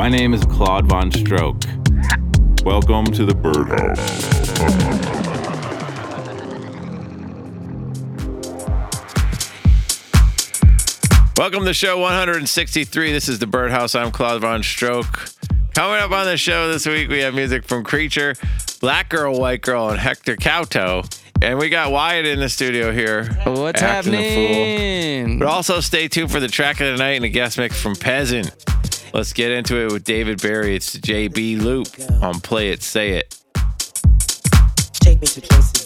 My name is Claude Von Stroke. Welcome to the Birdhouse. Welcome to show 163. This is the Birdhouse. I'm Claude Von Stroke. Coming up on the show this week, we have music from Creature, Black Girl, White Girl, and Hector Couto. And we got Wyatt in the studio here. What's acting a fool. happening? But also stay tuned for the track of the night and a guest mix from Peasant. Let's get into it with David Barry. It's JB Loop on Play It, Say It. Take me to places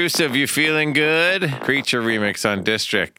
Intrusive, You Feeling Good? Creature remix on District.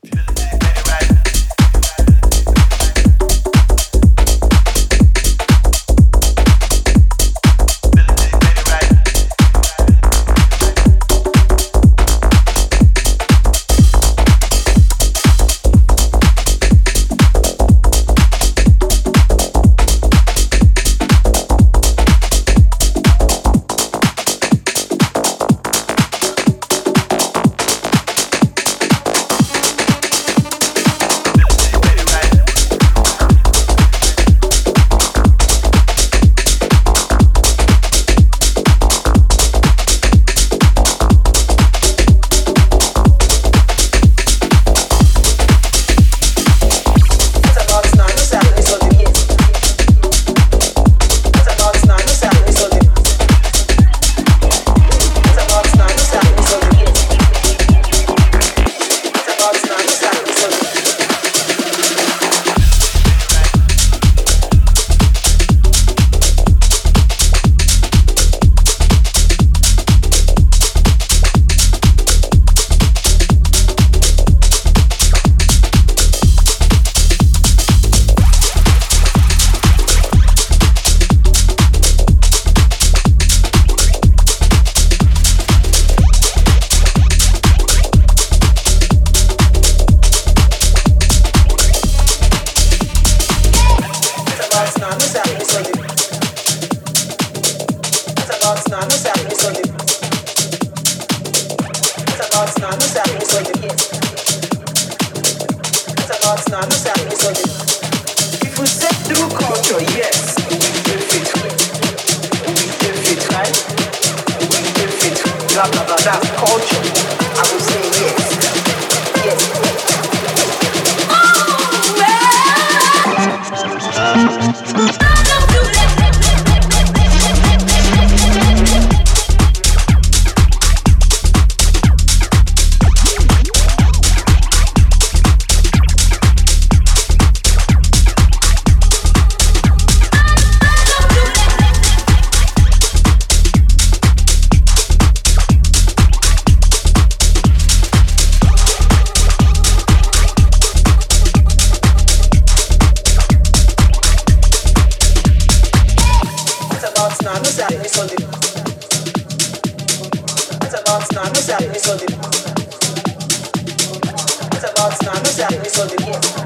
It's about time, it's about time, it's about time.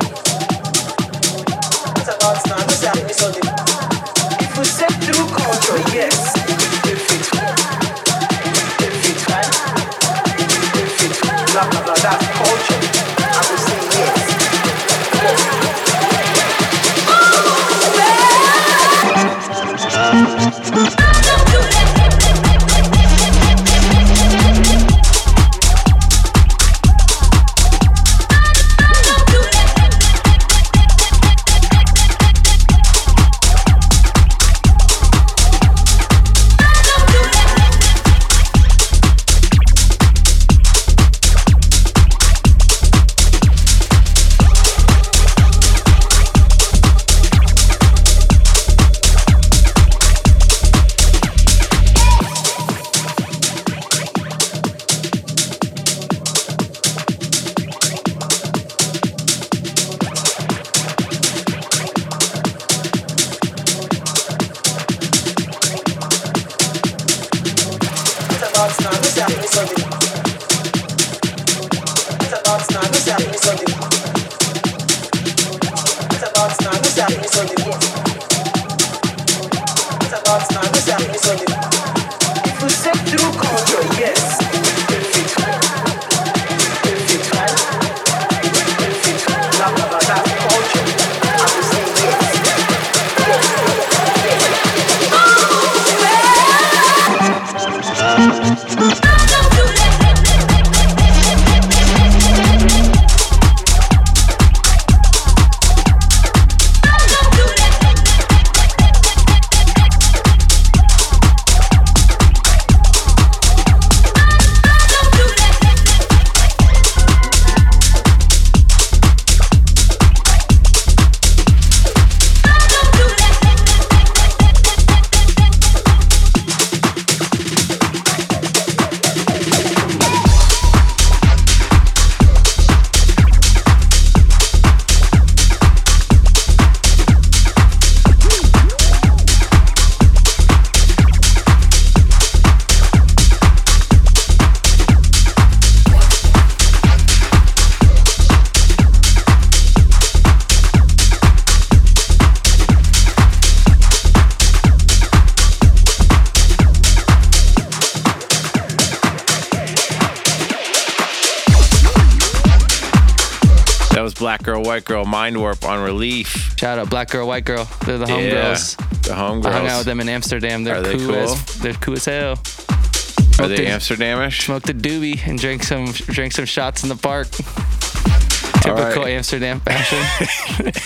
Mind Warp on Relief. Shout out Black Girl, White Girl. They're the homegirls. Yeah, the homegirls. I hung out with them in Amsterdam. They're Are they cool, cool? as they're cool as hell. Are Smoked they a- Amsterdamish? Smoked a doobie and drank some drank some shots in the park. Typical right. Amsterdam fashion.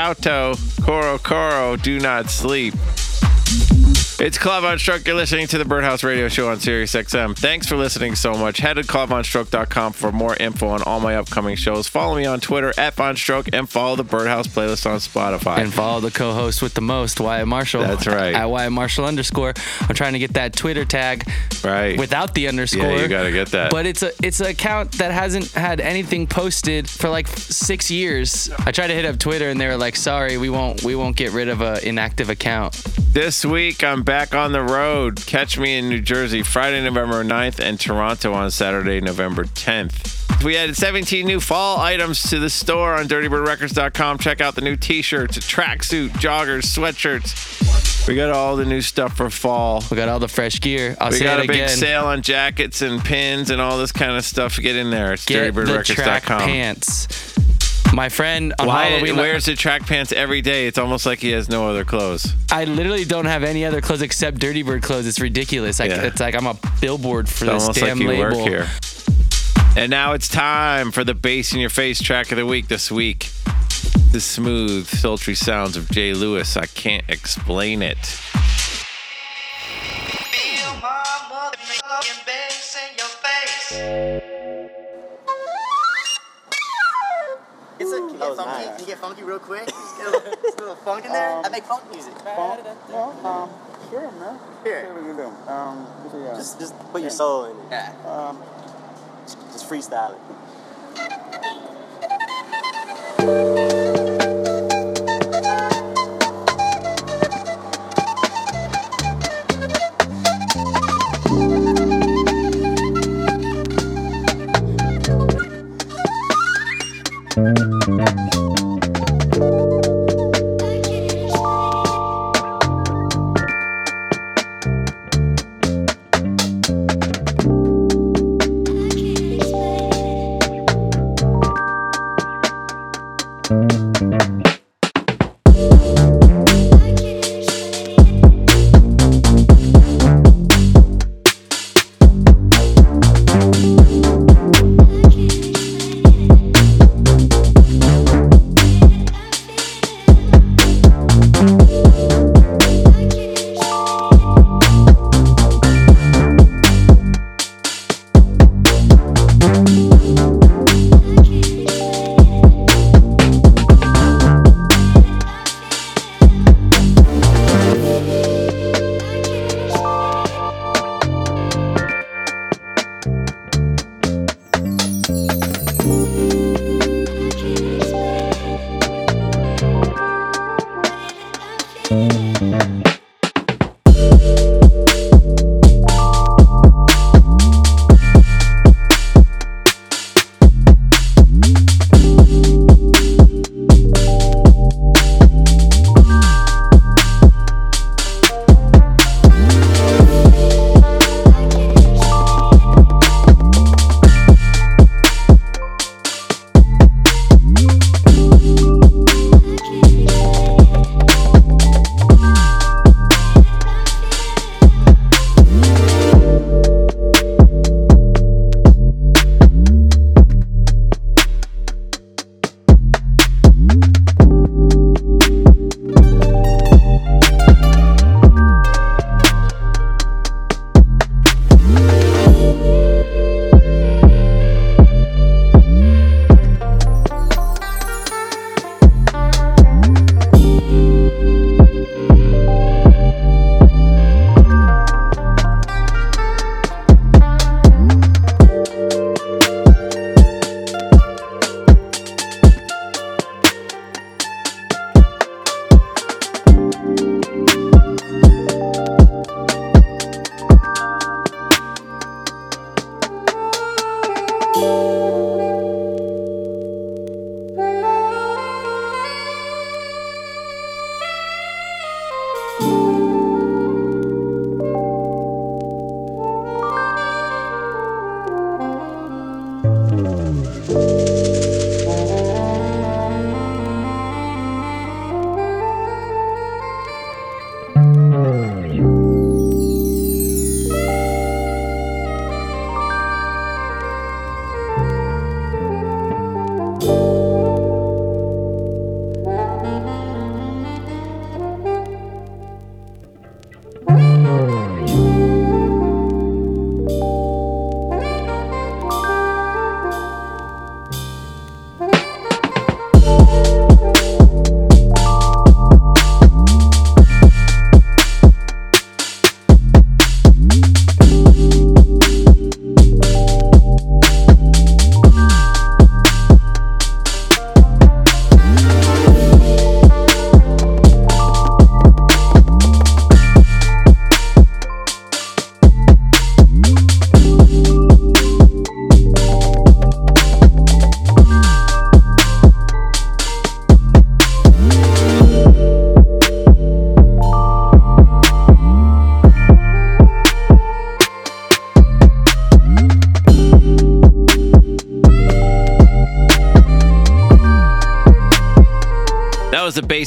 Couto, Coro Coro, Do Not Sleep. It's Claude Von Stroke. You're listening to the Birdhouse Radio Show on Sirius XM. Thanks for listening so much. Head to claudevonstroke.com for more info on all my upcoming shows. Follow me on Twitter at Stroke and follow the Birdhouse playlist on Spotify. and follow the co-host with the most, Wyatt Marshall. That's right. At Wyatt Marshall underscore. I'm trying to get that Twitter tag right. without the underscore. yeah, you got to get that. But it's a it's an account that hasn't had anything posted for like six years. I tried to hit up Twitter and they were like, "Sorry, we won't we won't get rid of a inactive account." This week, I'm back on the road. Catch me in New Jersey Friday, November 9th, and Toronto on Saturday, November 10th. We added 17 new fall items to the store on dirtybirdrecords.com. Check out the new t shirts, tracksuit, joggers, sweatshirts. We got all the new stuff for fall. We got all the fresh gear. I'll We say got a big again. sale on jackets and pins and all this kind of stuff. Get in there. It's Get the track dirtybirdrecords.com. pants. My friend on Why Halloween, wears the track pants every day? It's almost like he has no other clothes. I literally don't have any other clothes except Dirty Bird clothes. It's ridiculous. Like, Yeah. It's like I'm a billboard for It's this almost like damn you label. work here. And now it's time for the bass in your face track of the week this week. The smooth, sultry sounds of Jay Lewis. I can't explain it. Feel my motherfucking bass in your face. Can you get funky? Can get funky real quick? Just get a little, just a little funk in there. I make funk music. Well, um, sure, man. Here. Sure, we can do. Um, uh, Just, just put your soul in it. Yeah. Um, just, just freestyle it.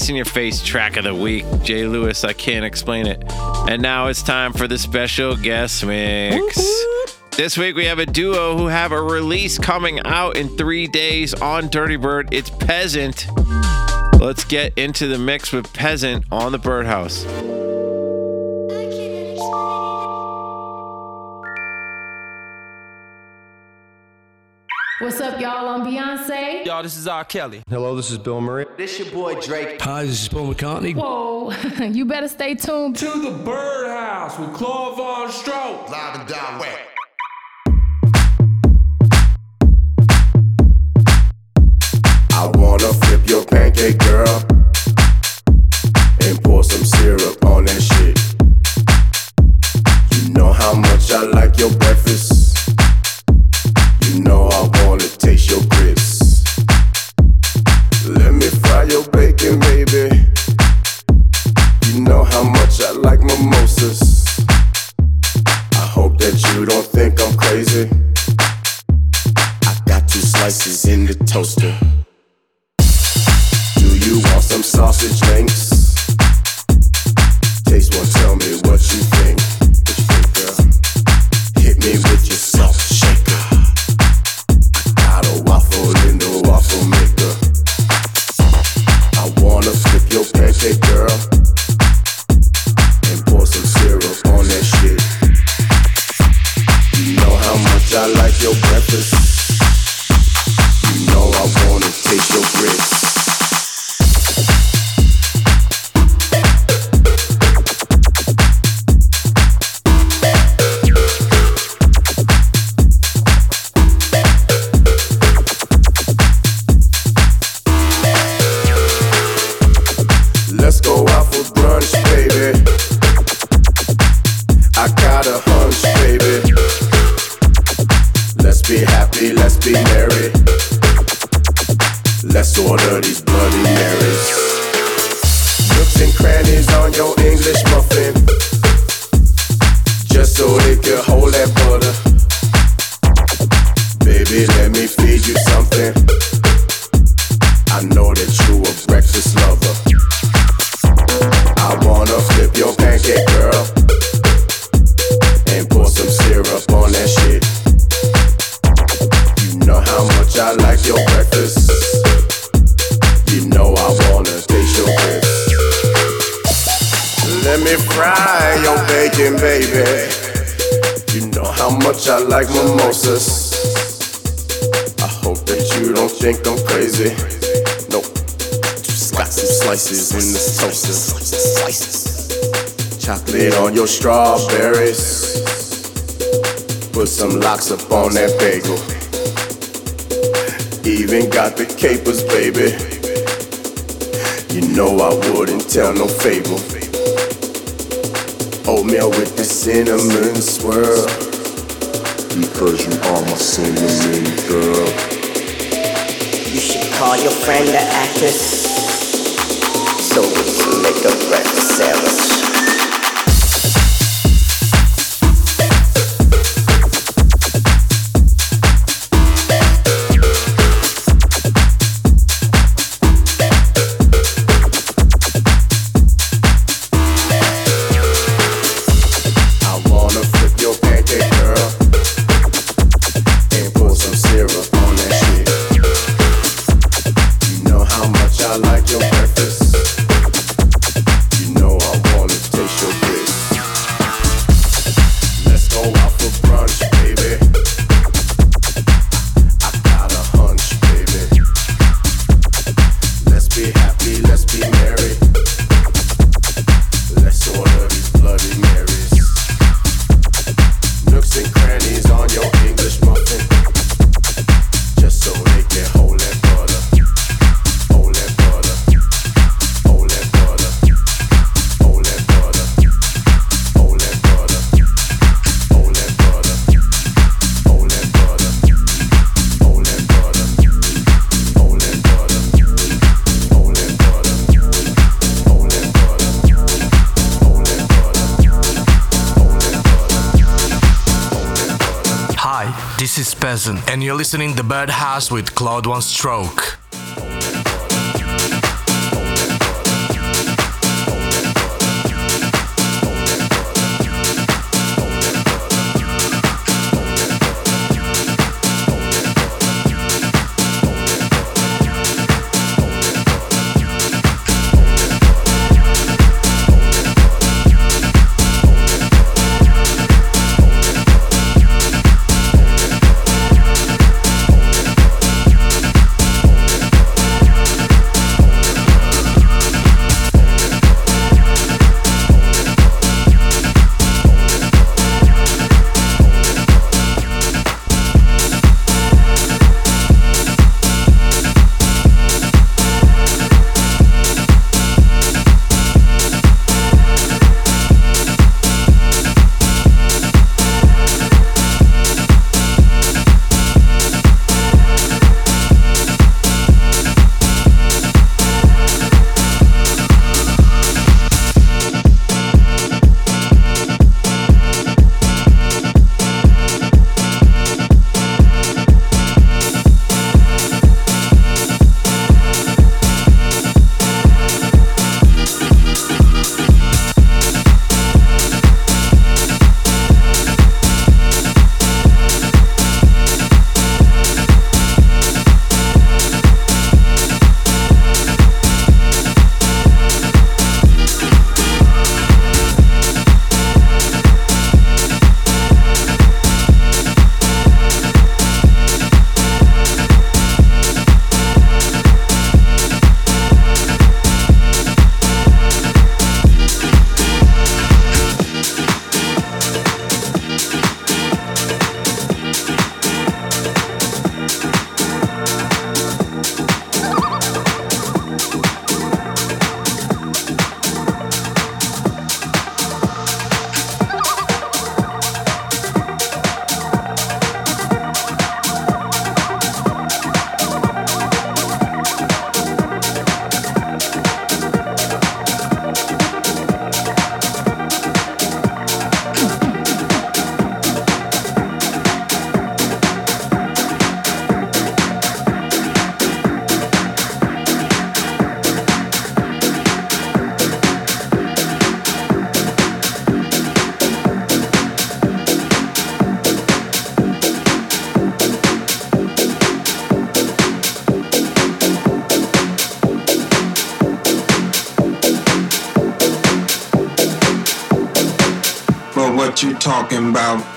Was in your face track of the week. Jay Lewis, I can't explain it. And now it's time for the special guest mix. This week we have a duo who have a release coming out in three days on Dirty Bird. It's Peasant. Let's get into the mix with Peasant on the Birdhouse. What's up, y'all? I'm Beyonce. Y'all, this is R. Kelly. Hello, this is Bill Murray. This your boy Drake. Hi, this is Paul McCartney. Whoa, you better stay tuned. To the Birdhouse with Claude Von Stroke. Live and direct. I wanna flip your pancake, girl, and pour some syrup on that shit. You know how much I like your breakfast. Like mimosas. I hope that you don't think I'm crazy. I got two slices in the toaster. Do you want some sausage links? Taste one, tell me on your strawberries. Put some lox up on that bagel. Even got the capers, baby. You know I wouldn't tell no fable. Oatmeal with the cinnamon swirl. Because you are my cinnamon girl. You should call your friend the actress so we can make a breakfast sandwich. Listening to Birdhouse with Claude Von Stroke. You talking about?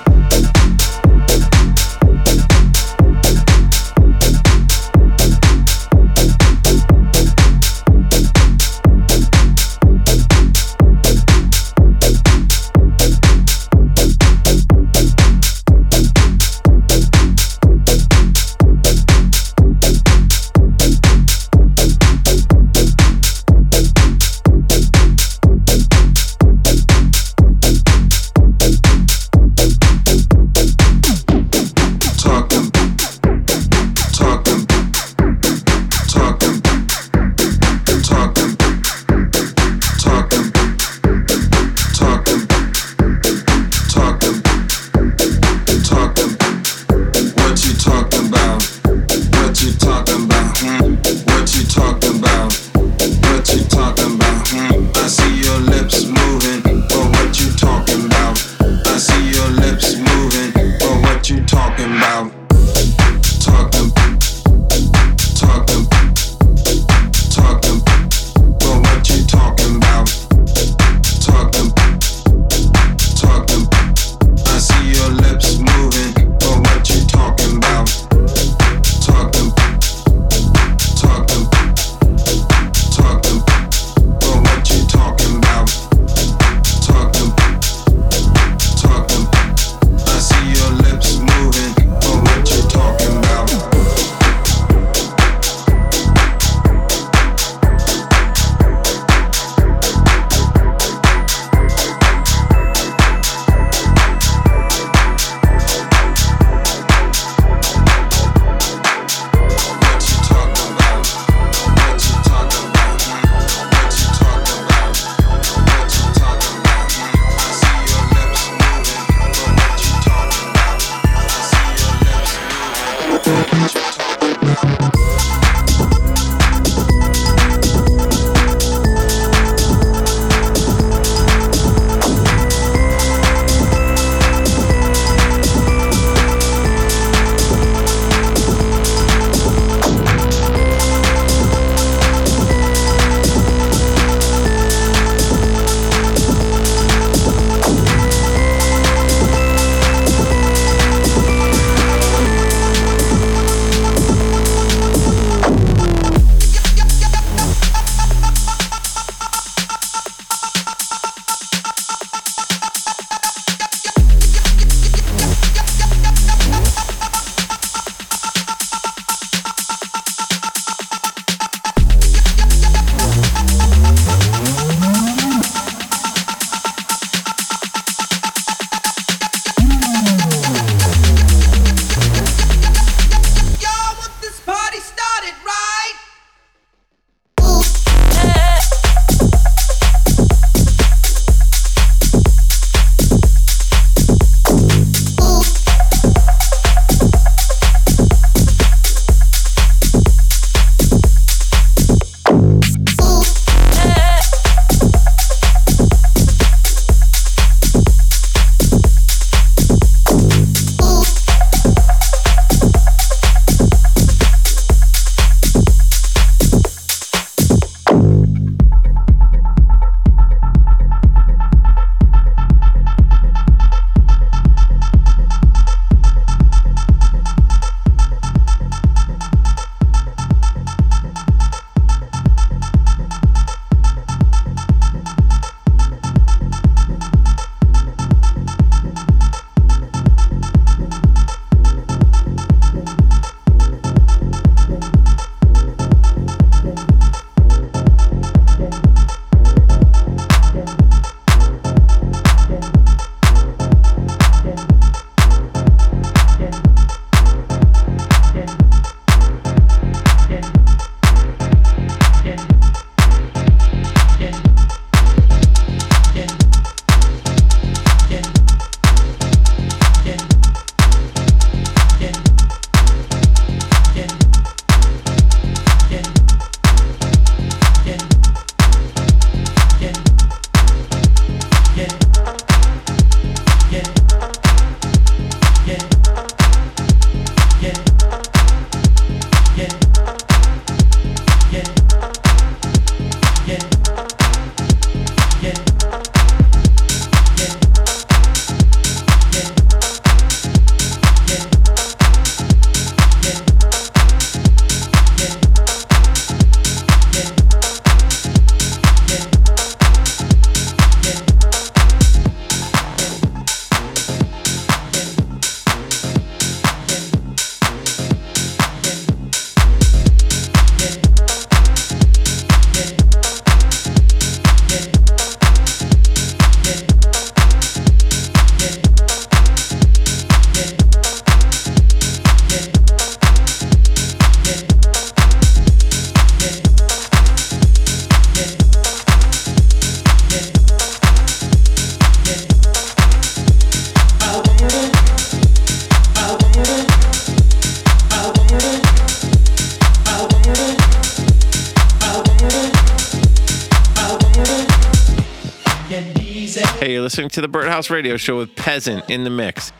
Listening to the Birdhouse Radio Show with Peasant in the mix.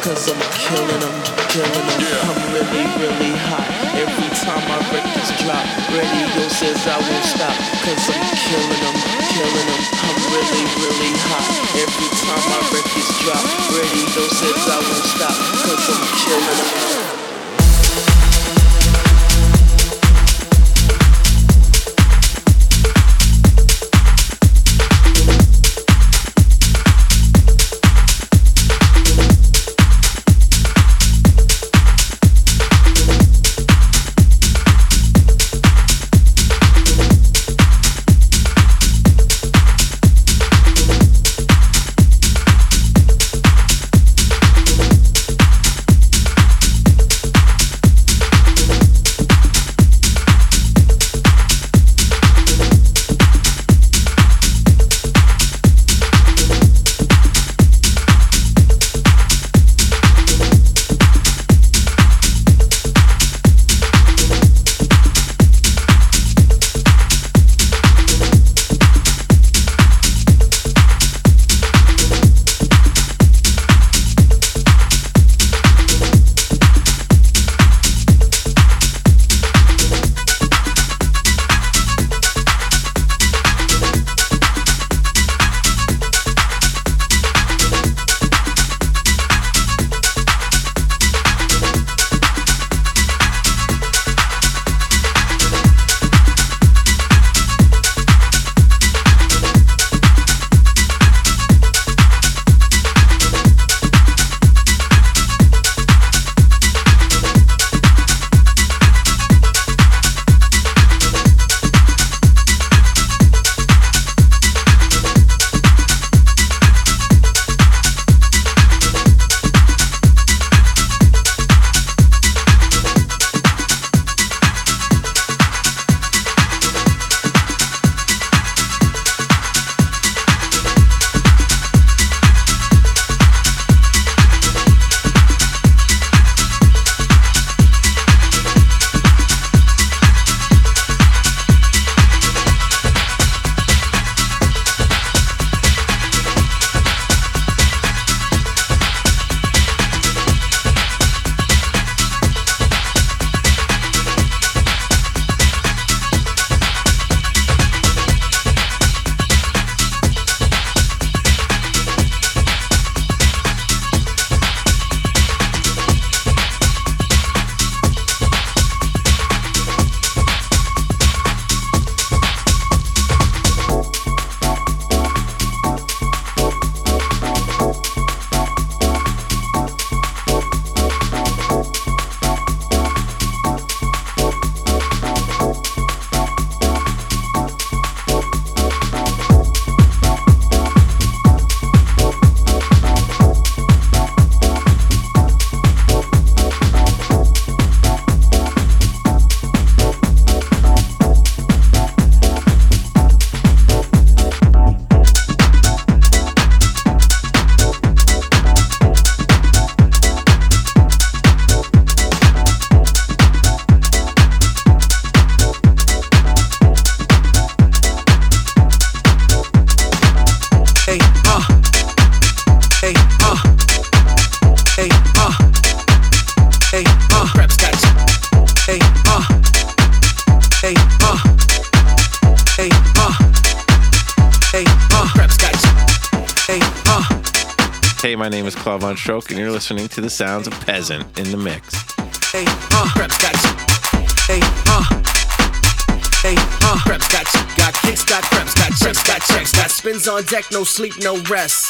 Cause I'm killing them, killing them. Yeah. I'm really, really hot. Every time I break this drop, radio says I won't stop. Cause I'm Sunstroke, and you're listening to the sounds of Peasant in the mix. Hey, uh, Hey, uh, hey, uh, Got kicks, got got got checks, got spins on deck, no sleep, no rest.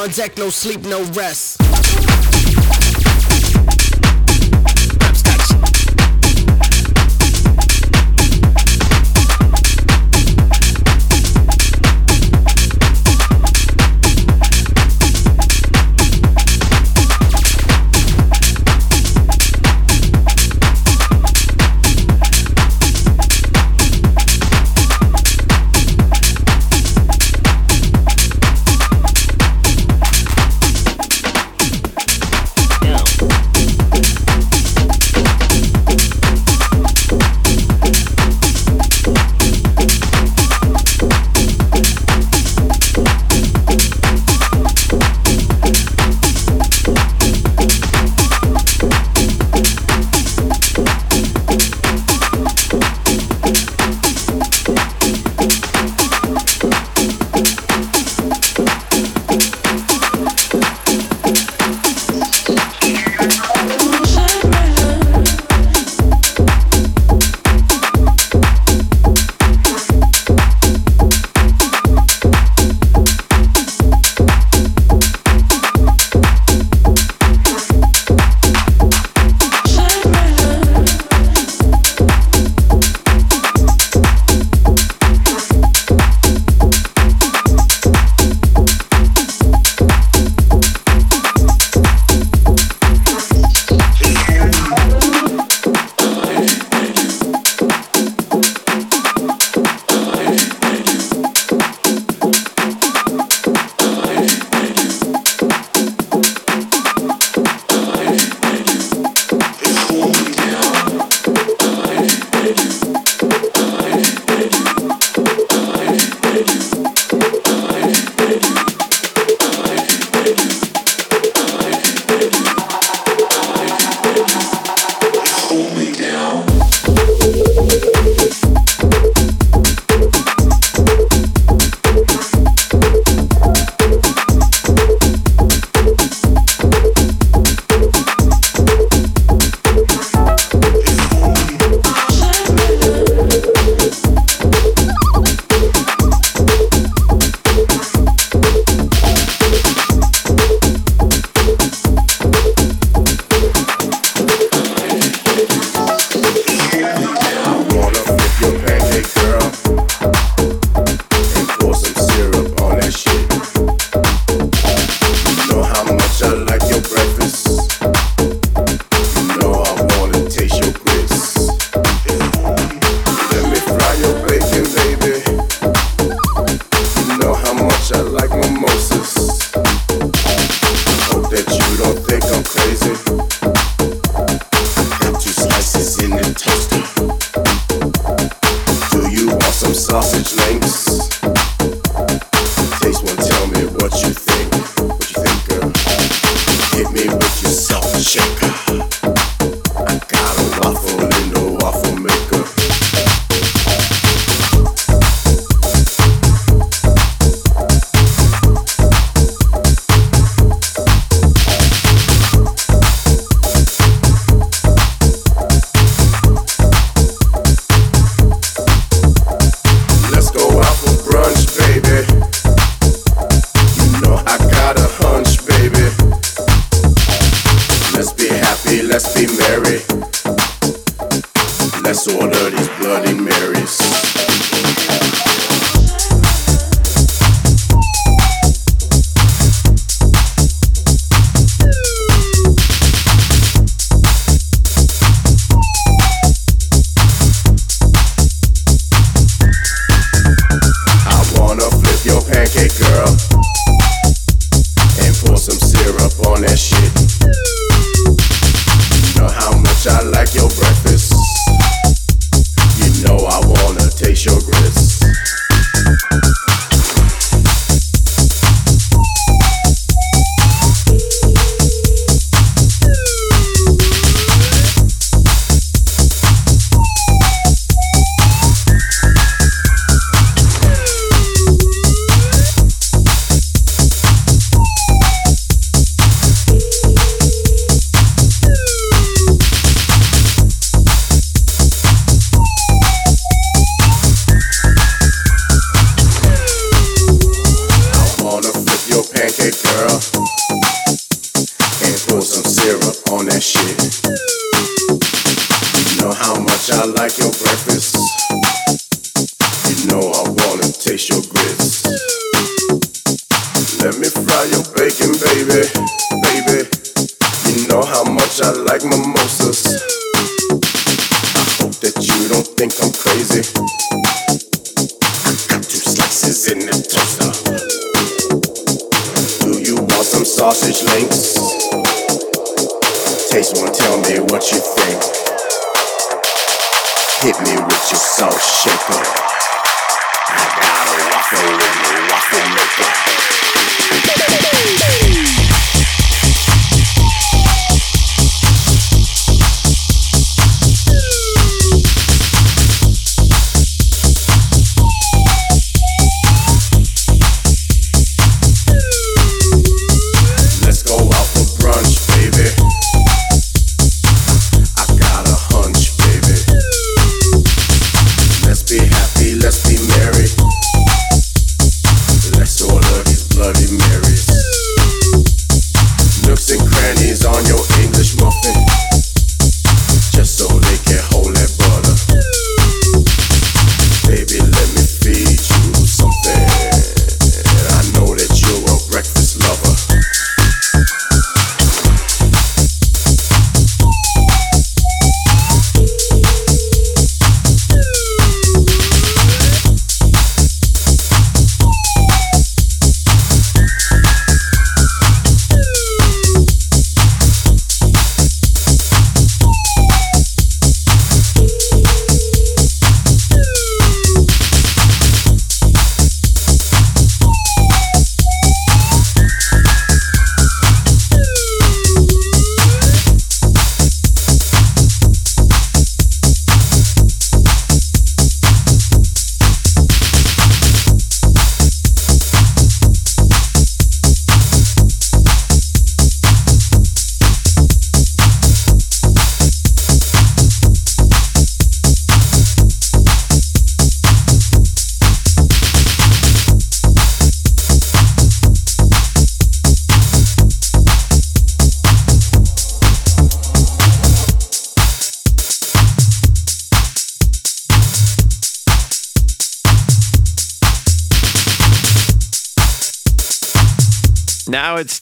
On deck, no sleep, no rest.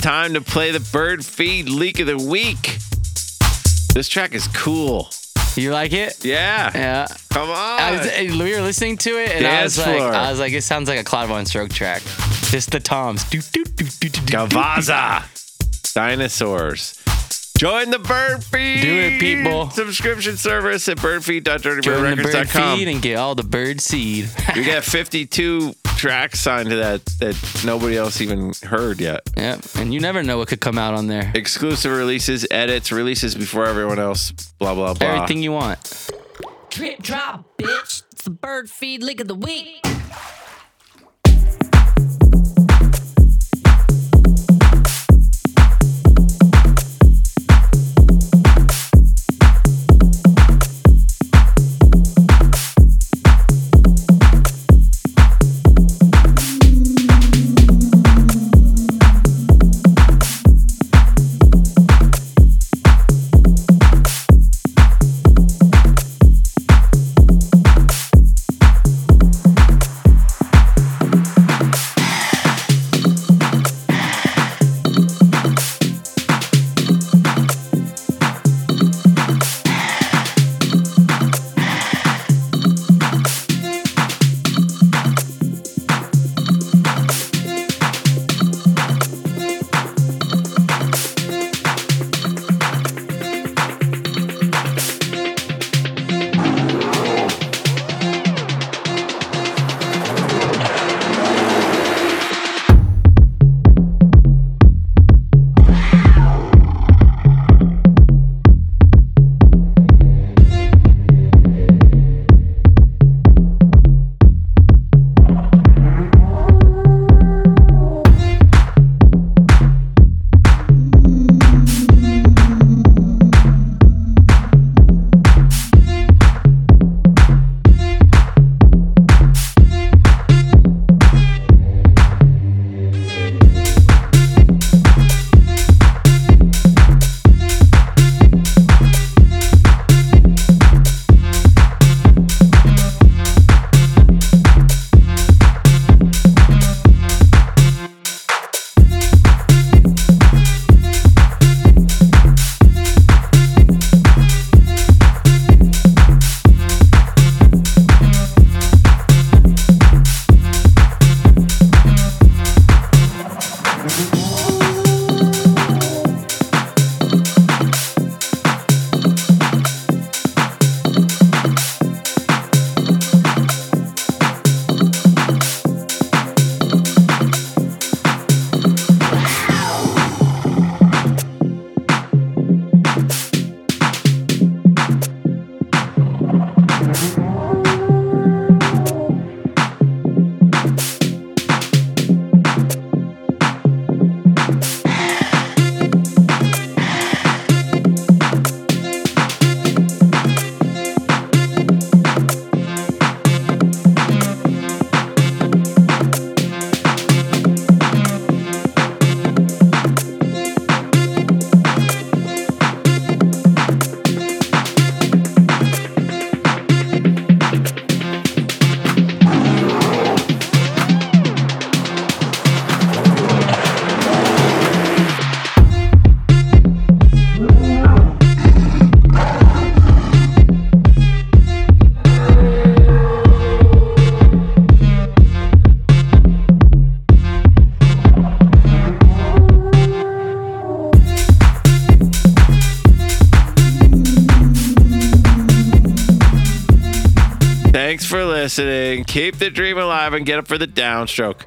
Time to play the bird feed leak of the week. This track is cool. You like it? Yeah. Yeah. Come on. I was, we were listening to it, and I Dance was like. I was like, it sounds like a Claude Von Stroke track. Just the toms. Do, do, do, do, do, do, do. Gavaza. Dinosaurs. Join the bird feed. Do it, people. Subscription service at Join the bird and get all the bird seed. We got 52 tracks signed to that that nobody else even heard yet. Yep. And you never know what could come out on there. Exclusive releases, edits, releases before everyone else. Blah blah blah. Everything you want. Drip drop, bitch. It's the bird feed lick of the week. Keep the dream alive and get up for the downstroke.